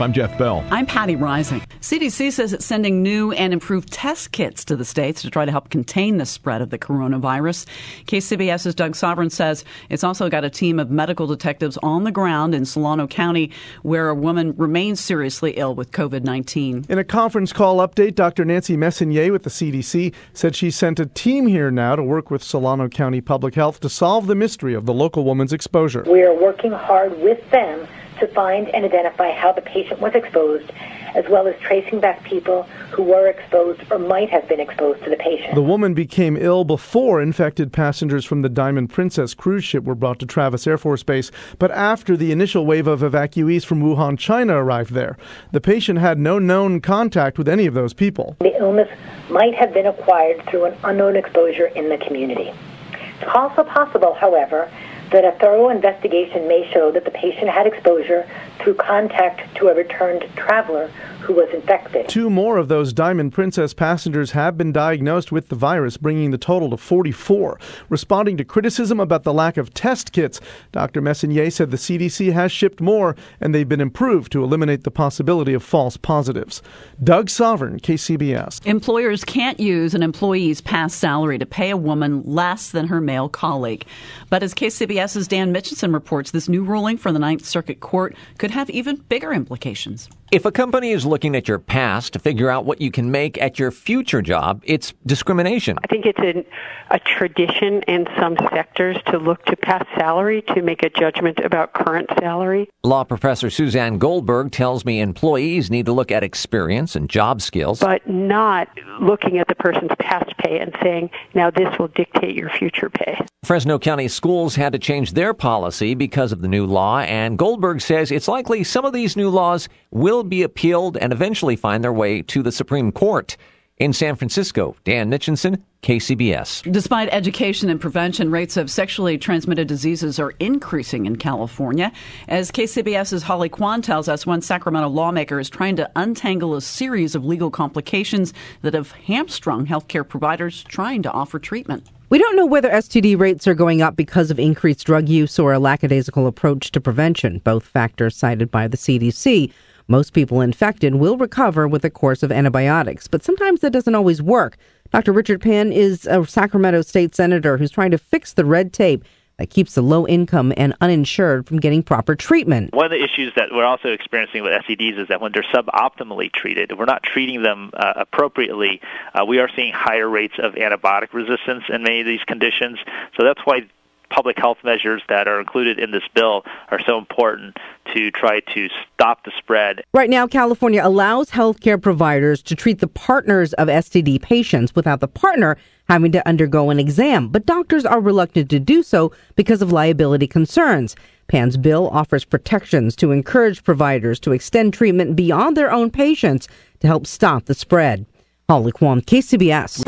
I'm Jeff Bell. I'm Patti Reising. CDC says it's sending new and improved test kits to the states to try to help contain the spread of the coronavirus. KCBS's Doug Sovern says it's also got a team of medical detectives on the ground in Solano County where a woman remains seriously ill with COVID 19. In a conference call update, Dr. Nancy Messonnier with the CDC said she sent a team here now to work with Solano County Public Health to solve the mystery of the local woman's exposure. We are working hard with them to find and identify how the patient was exposed, as well as tracing back people who were exposed or might have been exposed to the patient. The woman became ill before infected passengers from the Diamond Princess cruise ship were brought to Travis Air Force Base, but after the initial wave of evacuees from Wuhan, China arrived there. The patient had no known contact with any of those people. The illness might have been acquired through an unknown exposure in the community. It's also possible, however, that a thorough investigation may show that the patient had exposure through contact to a returned traveler who was infected. Two more of those Diamond Princess passengers have been diagnosed with the virus, bringing the total to 44. Responding to criticism about the lack of test kits, Dr. Messonnier said the CDC has shipped more and they've been improved to eliminate the possibility of false positives. Doug Sovern, KCBS. Employers can't use an employee's past salary to pay a woman less than her male colleague. But as KCBS's Dan Mitchinson reports, this new ruling from the Ninth Circuit Court could have even bigger implications. If a company is looking at your past to figure out what you can make at your future job, it's discrimination. I think it's a, a tradition in some sectors to look to past salary to make a judgment about current salary. Law professor Suzanne Goldberg tells me employees need to look at experience and job skills. But not looking at the person's past pay and saying, now this will dictate your future pay. Fresno County schools had to change their policy because of the new law, and Goldberg says it's likely some of these new laws will be appealed and eventually find their way to the Supreme Court. In San Francisco, Dan Mitchinson, KCBS. Despite education and prevention, rates of sexually transmitted diseases are increasing in California. As KCBS's Holly Quan tells us, one Sacramento lawmaker is trying to untangle a series of legal complications that have hamstrung healthcare providers trying to offer treatment. We don't know whether STD rates are going up because of increased drug use or a lackadaisical approach to prevention, both factors cited by the CDC. Most people infected will recover with a course of antibiotics, but sometimes that doesn't always work. Dr. Richard Pan is a Sacramento state senator who's trying to fix the red tape that keeps the low income and uninsured from getting proper treatment. One of the issues that we're also experiencing with STDs is that when they're suboptimally treated, we're not treating them uh, appropriately, uh, we are seeing higher rates of antibiotic resistance in many of these conditions. So that's why public health measures that are included in this bill are so important to try to stop the spread. Right now, California allows healthcare providers to treat the partners of STD patients without the partner having to undergo an exam, but doctors are reluctant to do so because of liability concerns. Pan's bill offers protections to encourage providers to extend treatment beyond their own patients to help stop the spread. Holly Quan, KCBS.